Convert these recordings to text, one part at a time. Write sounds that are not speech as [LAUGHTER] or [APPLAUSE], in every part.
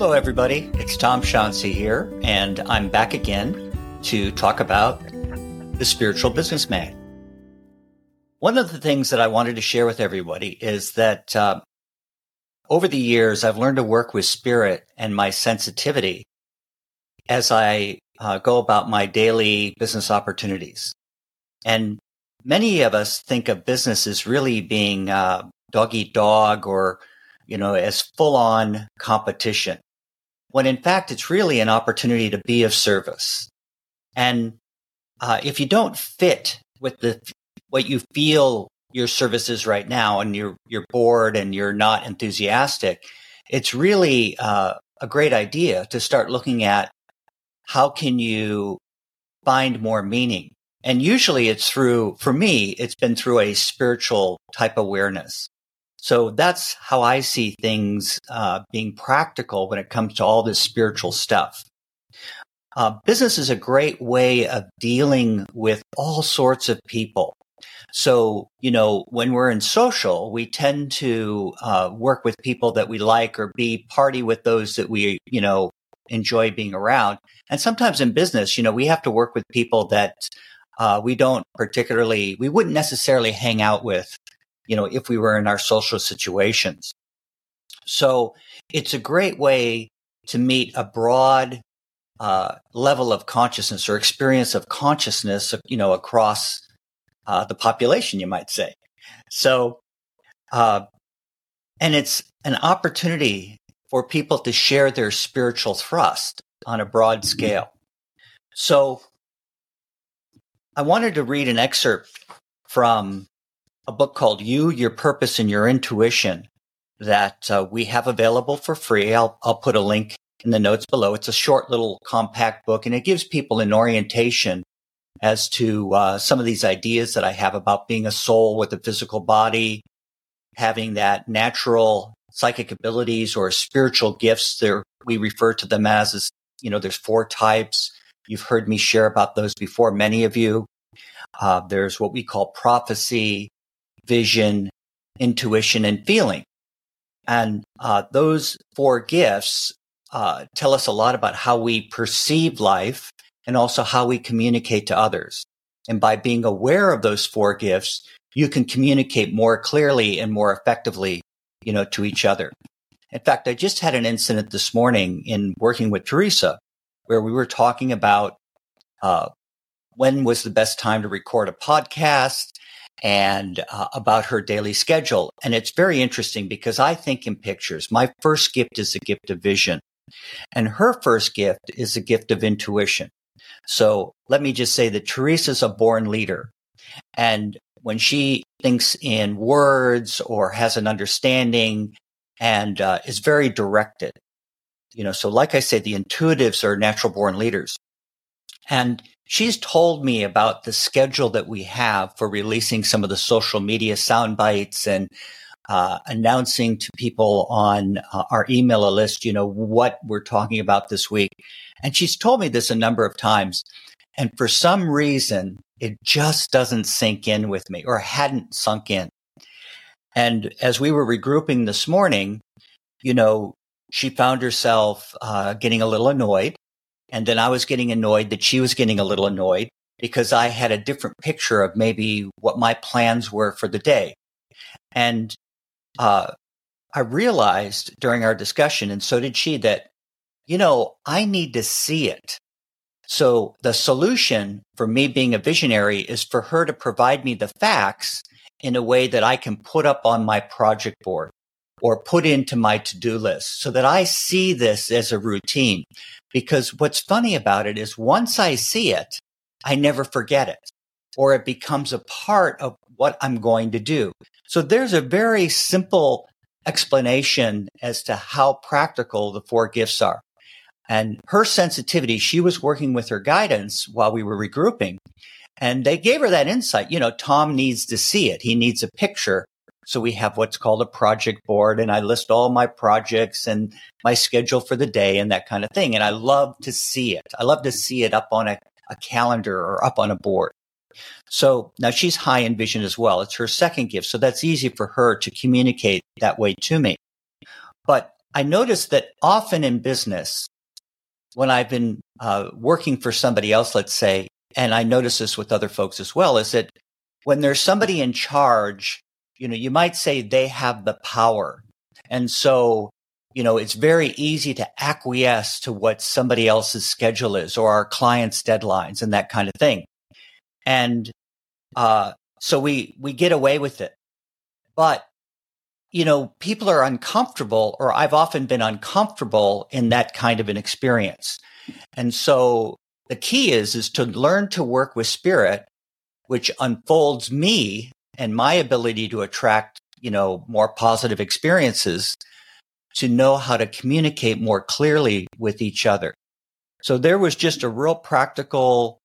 Hello, everybody. It's Tom Shantz here, and I'm back again to talk about the spiritual businessman. One of the things that I wanted to share with everybody is that uh, over the years, I've learned to work with spirit and my sensitivity as I uh, go about my daily business opportunities. And many of us think of business as really being uh, dog eat dog or you know, as full on competition, when in fact it's really an opportunity to be of service. And uh, if you don't fit with the what you feel your service is right now, and you're you're bored and you're not enthusiastic, it's really uh, a great idea to start looking at how can you find more meaning. And usually it's through, for me, it's been through a spiritual type awareness. So that's how I see things uh, being practical when it comes to all this spiritual stuff. Uh, business is a great way of dealing with all sorts of people. So, you know, when we're in social, we tend to uh, work with people that we like or be party with those that we, you know, enjoy being around. And sometimes in business, you know, we have to work with people that uh, we don't particularly, we wouldn't necessarily hang out with you know, if we were in our social situations. So it's a great way to meet a broad uh, level of consciousness or experience of consciousness, you know, across uh, the population, you might say. So, uh, and it's an opportunity for people to share their spiritual thrust on a broad scale. So, I wanted to read an excerpt from a book called You, Your Purpose, and Your Intuition that uh, we have available for free. I'll, I'll put a link in the notes below. It's a short little compact book and it gives people an orientation as to uh, some of these ideas that I have about being a soul with a physical body, having that natural psychic abilities or spiritual gifts. There, we refer to them as, as, you know, there's four types. You've heard me share about those before, many of you. Uh, there's what we call prophecy, vision, intuition, and feeling. And uh, those four gifts uh, tell us a lot about how we perceive life and also how we communicate to others. And by being aware of those four gifts, you can communicate more clearly and more effectively, you know, to each other. In fact, I just had an incident this morning in working with Teresa where we were talking about uh, when was the best time to record a podcast and uh, about her daily schedule. And it's very interesting because I think in pictures. My first gift is a gift of vision, and her first gift is a gift of intuition. So let me just say that Teresa's a born leader. And when she thinks in words or has an understanding and uh, is very directed, you know, so like I say, the intuitives are natural born leaders. And she's told me about the schedule that we have for releasing some of the social media sound bites and uh, announcing to people on uh, our email list, you know, what we're talking about this week. And she's told me this a number of times. And for some reason, it just doesn't sink in with me or hadn't sunk in. And as we were regrouping this morning, you know, she found herself uh, getting a little annoyed and then I was getting annoyed that she was getting a little annoyed because I had a different picture of maybe what my plans were for the day. And uh, I realized during our discussion, and so did she, that, you know, I need to see it. So the solution for me being a visionary is for her to provide me the facts in a way that I can put up on my project board or put into my to-do list so that I see this as a routine. Because what's funny about it is once I see it, I never forget it or it becomes a part of what I'm going to do. So there's a very simple explanation as to how practical the four gifts are. And her sensitivity, she was working with her guidance while we were regrouping. And they gave her that insight. You know, Tom needs to see it. He needs a picture so we have what's called a project board and I list all my projects and my schedule for the day and that kind of thing. And I love to see it. I love to see it up on a, a calendar or up on a board. So now she's high in vision as well. It's her second gift. So that's easy for her to communicate that way to me. But I noticed that often in business, when I've been uh, working for somebody else, let's say, and I notice this with other folks as well, is that when there's somebody in charge, you know, you might say they have the power. And so, you know, it's very easy to acquiesce to what somebody else's schedule is or our client's deadlines and that kind of thing. And, uh, so we, we get away with it. But, you know, people are uncomfortable or I've often been uncomfortable in that kind of an experience. And so the key is, is to learn to work with spirit, which unfolds me and my ability to attract, you know, more positive experiences to know how to communicate more clearly with each other. So there was just a real practical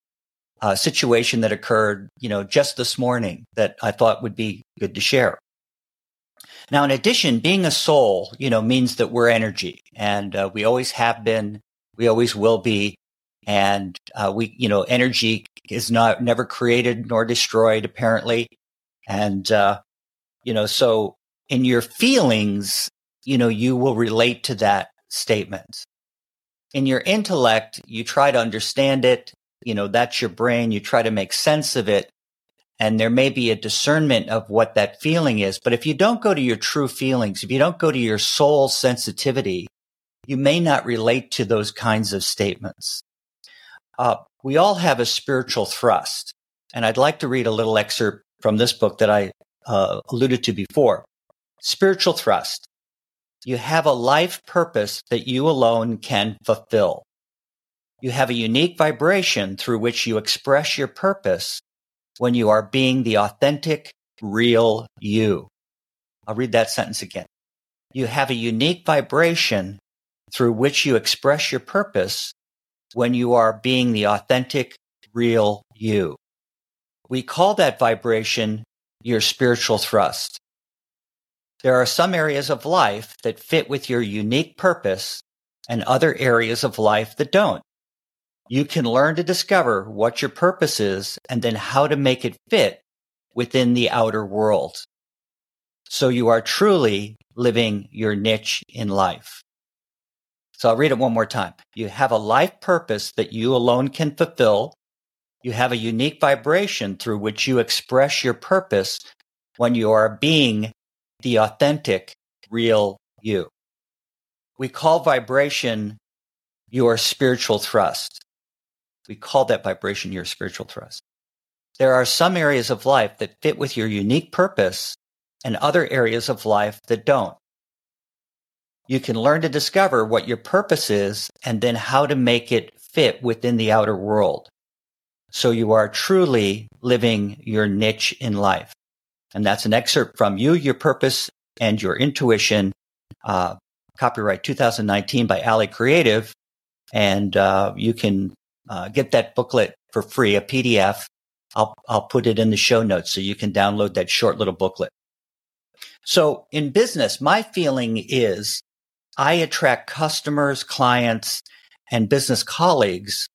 uh, situation that occurred, you know, just this morning that I thought would be good to share. Now, in addition, being a soul, you know, means that we're energy and uh, we always have been, we always will be. And uh, we, you know, energy is not never created nor destroyed, apparently. And, uh, you know, so in your feelings, you know, you will relate to that statement. In your intellect, you try to understand it. You know, that's your brain. You try to make sense of it. And there may be a discernment of what that feeling is. But if you don't go to your true feelings, if you don't go to your soul sensitivity, you may not relate to those kinds of statements. Uh, we all have a spiritual thrust. And I'd like to read a little excerpt from this book that I uh, alluded to before. Spiritual thrust. You have a life purpose that you alone can fulfill. You have a unique vibration through which you express your purpose when you are being the authentic, real you. I'll read that sentence again. You have a unique vibration through which you express your purpose when you are being the authentic, real you. We call that vibration your spiritual thrust. There are some areas of life that fit with your unique purpose and other areas of life that don't. You can learn to discover what your purpose is and then how to make it fit within the outer world. So you are truly living your niche in life. So I'll read it one more time. You have a life purpose that you alone can fulfill. You have a unique vibration through which you express your purpose when you are being the authentic, real you. We call vibration your spiritual thrust. We call that vibration your spiritual thrust. There are some areas of life that fit with your unique purpose and other areas of life that don't. You can learn to discover what your purpose is and then how to make it fit within the outer world. So you are truly living your niche in life. And that's an excerpt from You, Your Purpose, and Your Intuition, uh, copyright 2019 by Alley Creative. And uh, you can uh, get that booklet for free, a PDF. I'll, I'll put it in the show notes so you can download that short little booklet. So in business, my feeling is I attract customers, clients, and business colleagues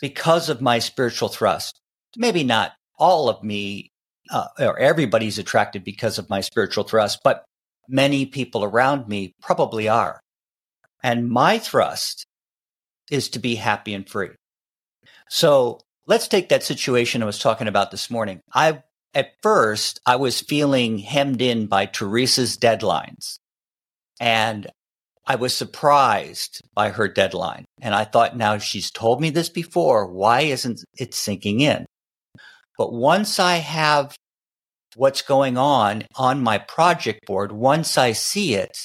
because of my spiritual thrust. Maybe not all of me uh, or everybody's attracted because of my spiritual thrust, but many people around me probably are. And my thrust is to be happy and free. So let's take that situation I was talking about this morning. I, at first, I was feeling hemmed in by Teresa's deadlines and I was surprised by her deadline. And I thought, now she's told me this before. Why isn't it sinking in? But once I have what's going on on my project board, once I see it,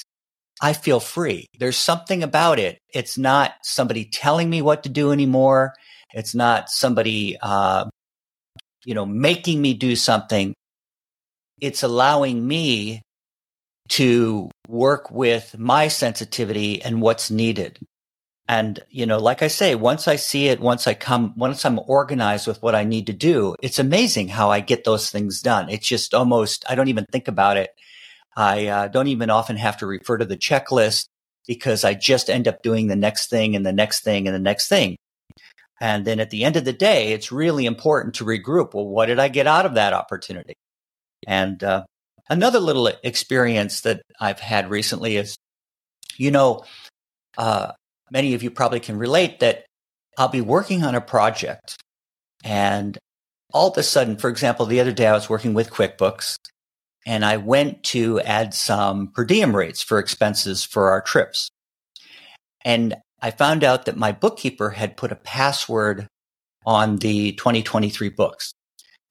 I feel free. There's something about it. It's not somebody telling me what to do anymore. It's not somebody, uh, you know, making me do something. It's allowing me to work with my sensitivity and what's needed. And, you know, like I say, once I see it, once I come, once I'm organized with what I need to do, it's amazing how I get those things done. It's just almost, I don't even think about it. I uh, don't even often have to refer to the checklist because I just end up doing the next thing and the next thing and the next thing. And then at the end of the day, it's really important to regroup. Well, what did I get out of that opportunity? And uh, another little experience that I've had recently is You know, uh, many of you probably can relate that I'll be working on a project and all of a sudden, for example, the other day I was working with QuickBooks and I went to add some per diem rates for expenses for our trips. And I found out that my bookkeeper had put a password on the 2023 books.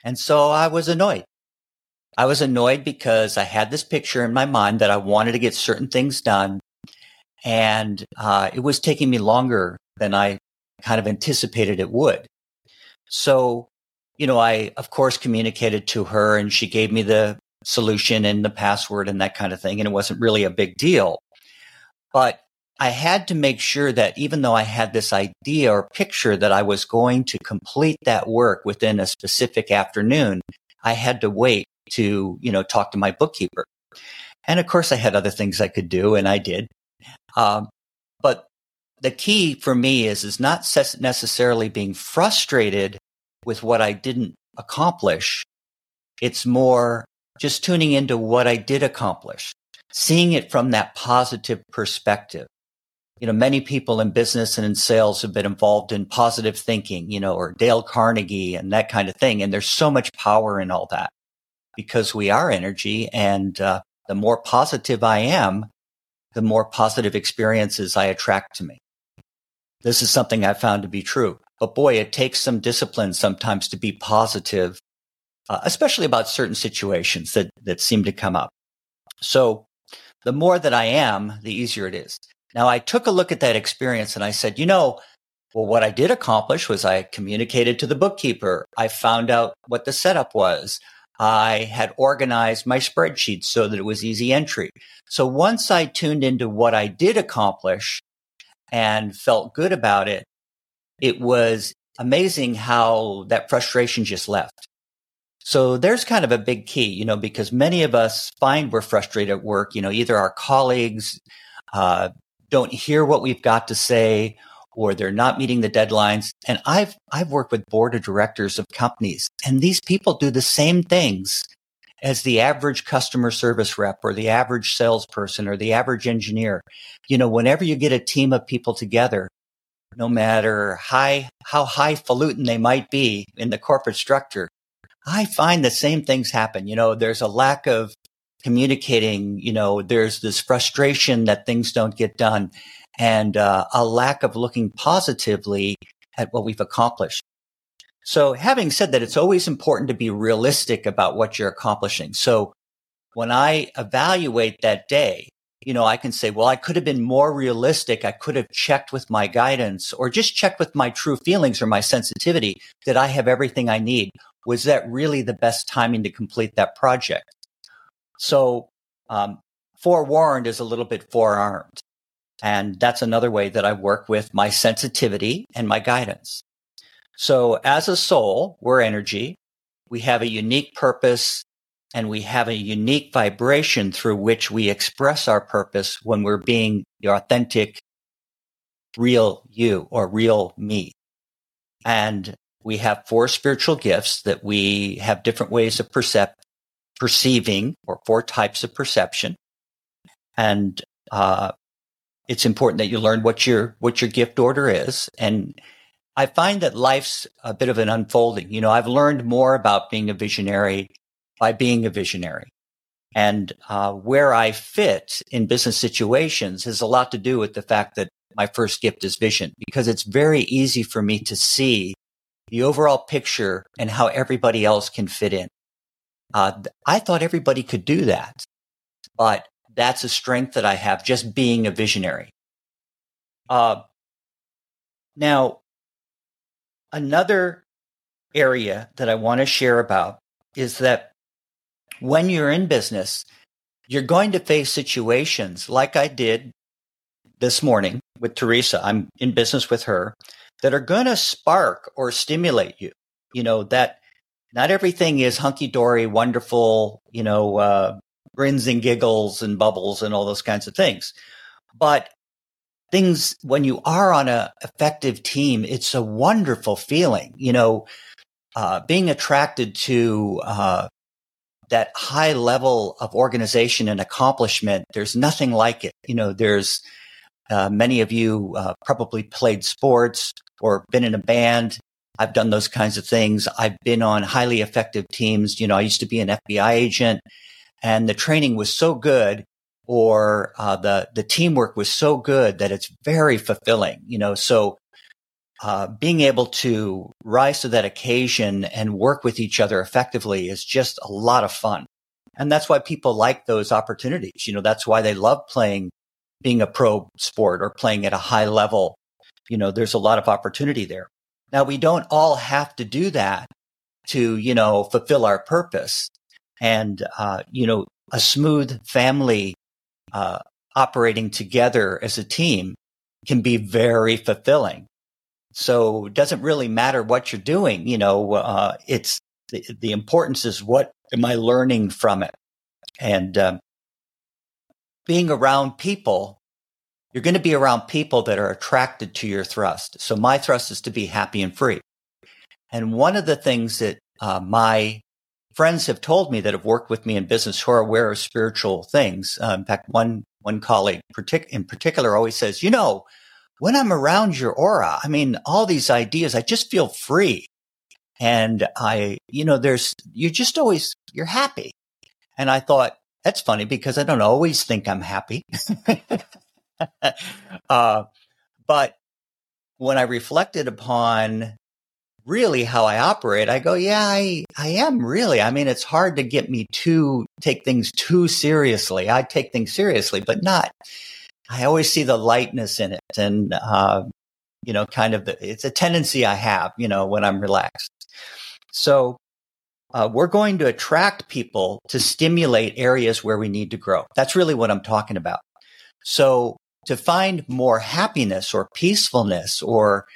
And so I was annoyed. I was annoyed because I had this picture in my mind that I wanted to get certain things done. And uh, it was taking me longer than I kind of anticipated it would. So, you know, I, of course, communicated to her and she gave me the solution and the password and that kind of thing. And it wasn't really a big deal. But I had to make sure that even though I had this idea or picture that I was going to complete that work within a specific afternoon, I had to wait to, you know, talk to my bookkeeper. And of course, I had other things I could do, and I did. Um, but the key for me is is not necessarily being frustrated with what I didn't accomplish. It's more just tuning into what I did accomplish, seeing it from that positive perspective. You know, many people in business and in sales have been involved in positive thinking, you know, or Dale Carnegie and that kind of thing. And there's so much power in all that because we are energy. And uh, the more positive I am, the more positive experiences I attract to me. This is something I found to be true. But boy, it takes some discipline sometimes to be positive, uh, especially about certain situations that, that seem to come up. So the more that I am, the easier it is. Now, I took a look at that experience and I said, you know, well, what I did accomplish was I communicated to the bookkeeper. I found out what the setup was. I had organized my spreadsheet so that it was easy entry. So once I tuned into what I did accomplish and felt good about it, it was amazing how that frustration just left. So there's kind of a big key, you know, because many of us find we're frustrated at work. You know, either our colleagues uh, don't hear what we've got to say, or they're not meeting the deadlines. And I've I've worked with board of directors of companies, and these people do the same things as the average customer service rep or the average salesperson or the average engineer. You know, whenever you get a team of people together, no matter high, how highfalutin they might be in the corporate structure, I find the same things happen. You know, there's a lack of communicating, you know, there's this frustration that things don't get done and uh, a lack of looking positively at what we've accomplished. So having said that, it's always important to be realistic about what you're accomplishing. So when I evaluate that day, you know, I can say, well, I could have been more realistic. I could have checked with my guidance or just checked with my true feelings or my sensitivity that I have everything I need. Was that really the best timing to complete that project? So, um, forewarned is a little bit forearmed. And that's another way that I work with my sensitivity and my guidance. So as a soul, we're energy. We have a unique purpose and we have a unique vibration through which we express our purpose when we're being the authentic, real you or real me. And we have four spiritual gifts that we have different ways of percep- perceiving or four types of perception. And, uh, it's important that you learn what your, what your gift order is. And I find that life's a bit of an unfolding. You know, I've learned more about being a visionary by being a visionary. And uh, where I fit in business situations has a lot to do with the fact that my first gift is vision, because it's very easy for me to see the overall picture and how everybody else can fit in. Uh, I thought everybody could do that, but that's a strength that I have just being a visionary. Uh, now, another area that I want to share about is that when you're in business, you're going to face situations like I did this morning with Teresa. I'm in business with her that are going to spark or stimulate you. You know, that not everything is hunky dory, wonderful, you know, uh, grins and giggles and bubbles and all those kinds of things. But things, when you are on a effective team, it's a wonderful feeling, you know, uh, being attracted to, uh, that high level of organization and accomplishment, there's nothing like it. You know, there's uh, many of you uh, probably played sports or been in a band. I've done those kinds of things. I've been on highly effective teams. You know, I used to be an FBI agent and the training was so good or uh, the, the teamwork was so good that it's very fulfilling, you know, so uh, being able to rise to that occasion and work with each other effectively is just a lot of fun. And that's why people like those opportunities. You know, that's why they love playing, being a pro sport or playing at a high level. You know, there's a lot of opportunity there. Now we don't all have to do that to, you know, fulfill our purpose. And, uh, you know, a smooth family, uh, operating together as a team can be very fulfilling. So it doesn't really matter what you're doing. You know, uh, it's the, the, importance is what am I learning from it? And um, being around people, you're going to be around people that are attracted to your thrust. So my thrust is to be happy and free. And one of the things that uh, my friends have told me that have worked with me in business who are aware of spiritual things. Uh, in fact, one one colleague partic- in particular always says, you know, when I'm around your aura, I mean, all these ideas, I just feel free. And I, you know, there's, you're just always, you're happy. And I thought, that's funny because I don't always think I'm happy. [LAUGHS] [LAUGHS] uh, but when I reflected upon really how I operate, I go, yeah, I, I am really. I mean, it's hard to get me to take things too seriously. I take things seriously, but not I always see the lightness in it and, uh, you know, kind of the, it's a tendency I have, you know, when I'm relaxed. So, uh, we're going to attract people to stimulate areas where we need to grow. That's really what I'm talking about. So to find more happiness or peacefulness or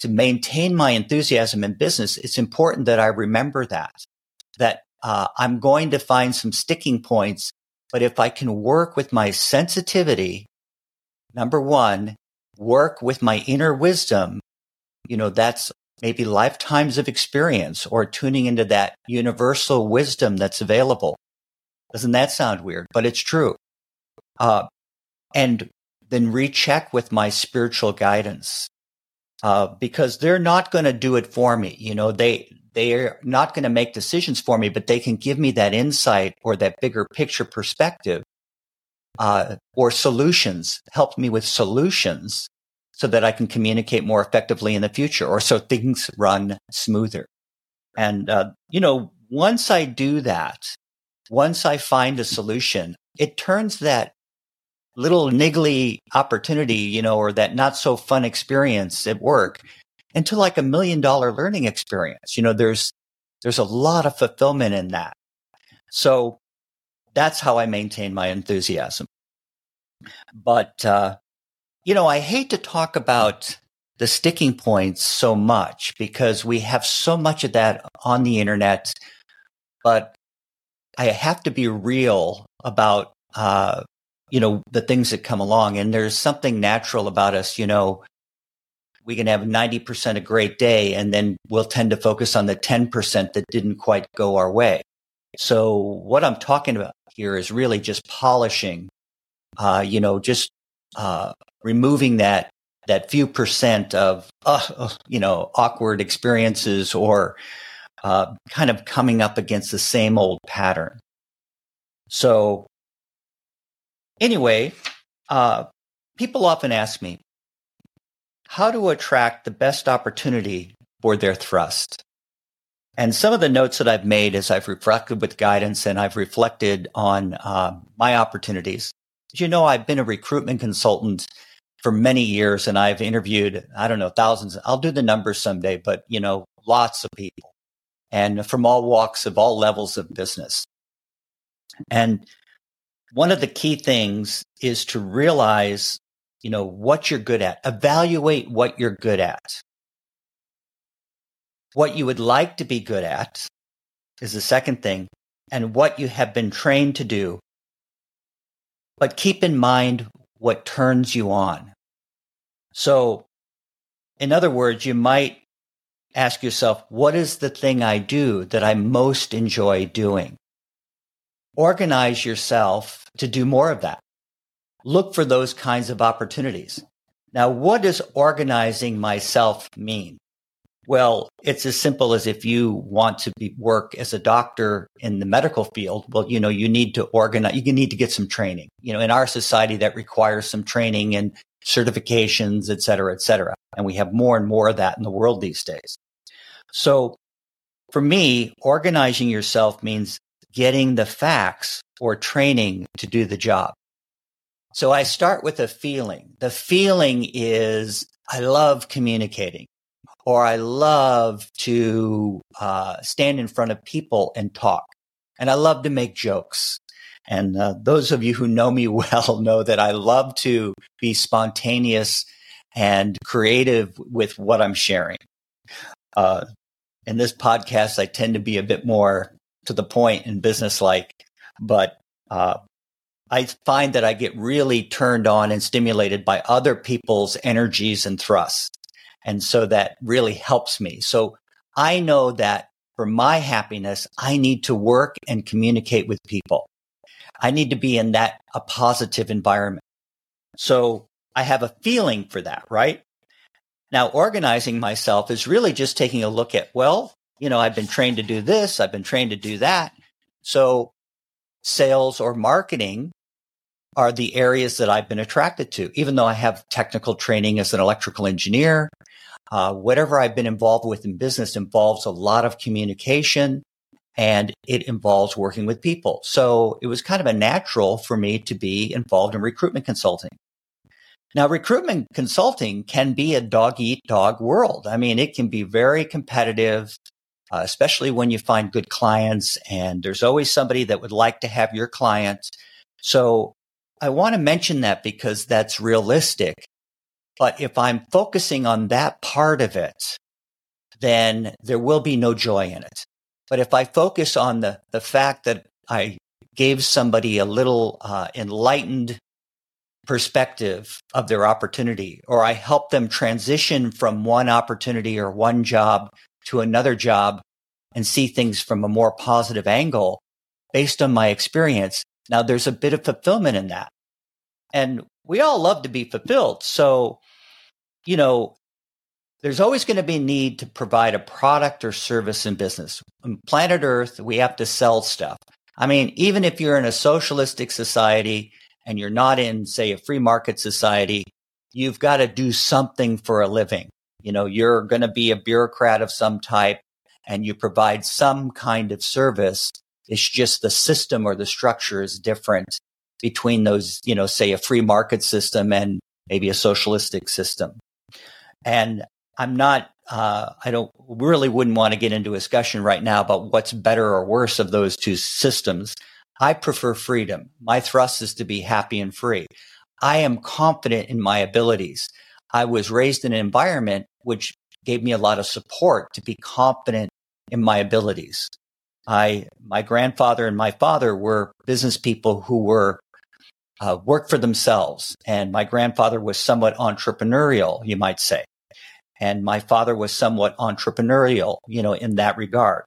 to maintain my enthusiasm in business, it's important that I remember that, that uh, I'm going to find some sticking points. But if I can work with my sensitivity number one, work with my inner wisdom. You know, that's maybe lifetimes of experience or tuning into that universal wisdom that's available. Doesn't that sound weird? But it's true. Uh, and then recheck with my spiritual guidance. Uh, because they're not going to do it for me. You know, they, they're not going to make decisions for me, but they can give me that insight or that bigger picture perspective uh, or solutions, help me with solutions so that I can communicate more effectively in the future or so things run smoother. And, uh, you know, once I do that, once I find a solution, it turns that little niggly opportunity, you know, or that not so fun experience at work into like a million dollar learning experience. You know, there's, there's a lot of fulfillment in that. So that's how I maintain my enthusiasm. But, uh, you know, I hate to talk about the sticking points so much because we have so much of that on the internet, but I have to be real about, uh, you know, the things that come along. And there's something natural about us, you know, we can have 90% a great day and then we'll tend to focus on the 10% that didn't quite go our way. So what I'm talking about here is really just polishing, uh, you know, just uh, removing that that few percent of uh, you know awkward experiences or uh, kind of coming up against the same old pattern. So anyway, uh, people often ask me how to attract the best opportunity for their thrust. And some of the notes that I've made as I've reflected with guidance and I've reflected on uh, my opportunities. You know, I've been a recruitment consultant for many years and I've interviewed, I don't know, thousands. I'll do the numbers someday, but you know, lots of people and from all walks of all levels of business. And one of the key things is to realize, you know, what you're good at, evaluate what you're good at. What you would like to be good at is the second thing, and what you have been trained to do. But keep in mind what turns you on. So, in other words, you might ask yourself, what is the thing I do that I most enjoy doing? Organize yourself to do more of that. Look for those kinds of opportunities. Now, what does organizing myself mean? Well, it's as simple as if you want to be, work as a doctor in the medical field. Well, you know, you need to organize, you need to get some training. You know, in our society that requires some training and certifications, et cetera, et cetera. And we have more and more of that in the world these days. So for me, organizing yourself means getting the facts or training to do the job. So I start with a feeling. The feeling is I love communicating or I love to uh, stand in front of people and talk. And I love to make jokes. And uh, those of you who know me [LAUGHS] well know that I love to be spontaneous and creative with what I'm sharing. Uh, in this podcast, I tend to be a bit more to the point and business like, but uh, I find that I get really turned on and stimulated by other people's energies and thrusts. And so that really helps me. So I know that for my happiness, I need to work and communicate with people. I need to be in that a positive environment. So I have a feeling for that, right? Now, organizing myself is really just taking a look at, well, you know, I've been trained to do this. I've been trained to do that. So sales or marketing are the areas that I've been attracted to, even though I have technical training as an electrical engineer. Uh, whatever I've been involved with in business involves a lot of communication and it involves working with people. So it was kind of a natural for me to be involved in recruitment consulting. Now, recruitment consulting can be a dog eat dog world. I mean, it can be very competitive, uh, especially when you find good clients and there's always somebody that would like to have your client. So I want to mention that because that's realistic. But if I'm focusing on that part of it, then there will be no joy in it. But if I focus on the, the fact that I gave somebody a little uh, enlightened perspective of their opportunity, or I help them transition from one opportunity or one job to another job and see things from a more positive angle based on my experience. Now there's a bit of fulfillment in that. And we all love to be fulfilled. So, you know, there's always going to be a need to provide a product or service in business. On planet Earth, we have to sell stuff. I mean, even if you're in a socialistic society, and you're not in, say, a free market society, you've got to do something for a living. You know, you're going to be a bureaucrat of some type and you provide some kind of service. It's just the system or the structure is different between those, you know, say a free market system and maybe a socialistic system. And I'm not, uh, I don't really wouldn't want to get into a discussion right now about what's better or worse of those two systems. I prefer freedom. My thrust is to be happy and free. I am confident in my abilities. I was raised in an environment which gave me a lot of support to be confident in my abilities. I, my grandfather and my father were business people who were uh, worked for themselves, and my grandfather was somewhat entrepreneurial, you might say, and my father was somewhat entrepreneurial, you know, in that regard.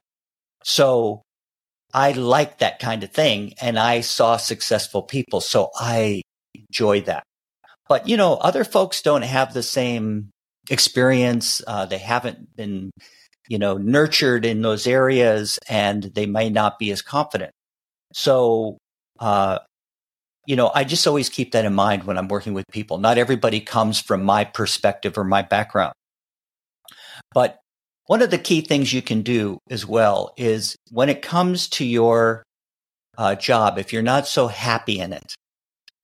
So I like that kind of thing and I saw successful people. So I enjoy that. But, you know, other folks don't have the same experience. Uh, they haven't been, you know, nurtured in those areas and they may not be as confident. So, uh, you know, I just always keep that in mind when I'm working with people. Not everybody comes from my perspective or my background. But one of the key things you can do as well is when it comes to your uh, job, if you're not so happy in it,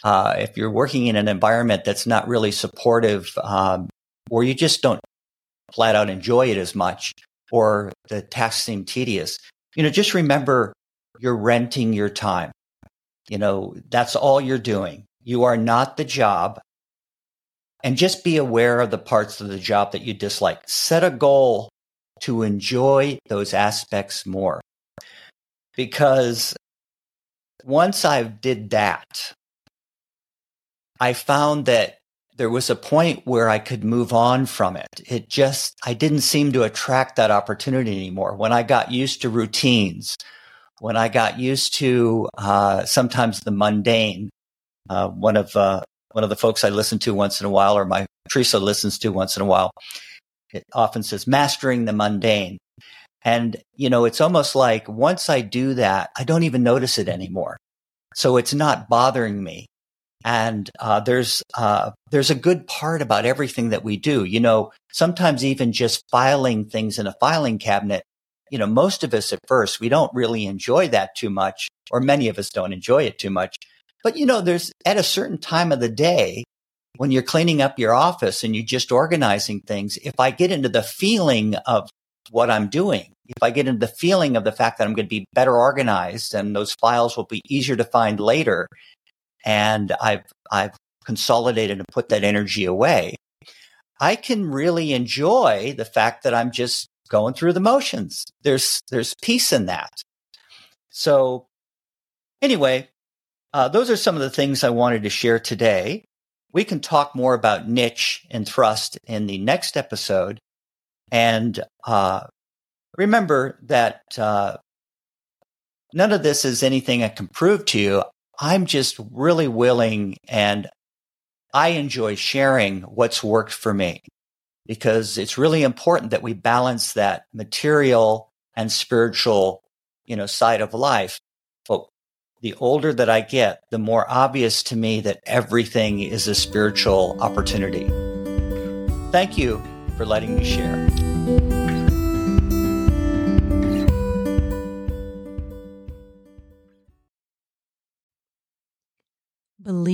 uh, if you're working in an environment that's not really supportive, um, or you just don't flat out enjoy it as much, or the tasks seem tedious, you know, just remember you're renting your time. You know, that's all you're doing. You are not the job. And just be aware of the parts of the job that you dislike. Set a goal to enjoy those aspects more. Because once I did that, I found that there was a point where I could move on from it. It just, I didn't seem to attract that opportunity anymore. When I got used to routines, when I got used to uh, sometimes the mundane. Uh, one of uh, one of the folks I listen to once in a while, or my Teresa listens to once in a while, it often says mastering the mundane. And, you know, it's almost like once I do that, I don't even notice it anymore. So it's not bothering me. And uh, there's uh, there's a good part about everything that we do. You know, sometimes even just filing things in a filing cabinet. You know, most of us at first we don't really enjoy that too much, or many of us don't enjoy it too much. But you know, there's at a certain time of the day when you're cleaning up your office and you're just organizing things. If I get into the feeling of what I'm doing, if I get into the feeling of the fact that I'm going to be better organized and those files will be easier to find later, and I've I've consolidated and put that energy away, I can really enjoy the fact that I'm just going through the motions. There's there's peace in that. So anyway, uh, those are some of the things I wanted to share today. We can talk more about niche and thrust in the next episode. And uh, remember that uh, none of this is anything I can prove to you. I'm just really willing and I enjoy sharing what's worked for me because it's really important that we balance that material and spiritual, you know, side of life. But the older that I get, the more obvious to me that everything is a spiritual opportunity. Thank you for letting me share.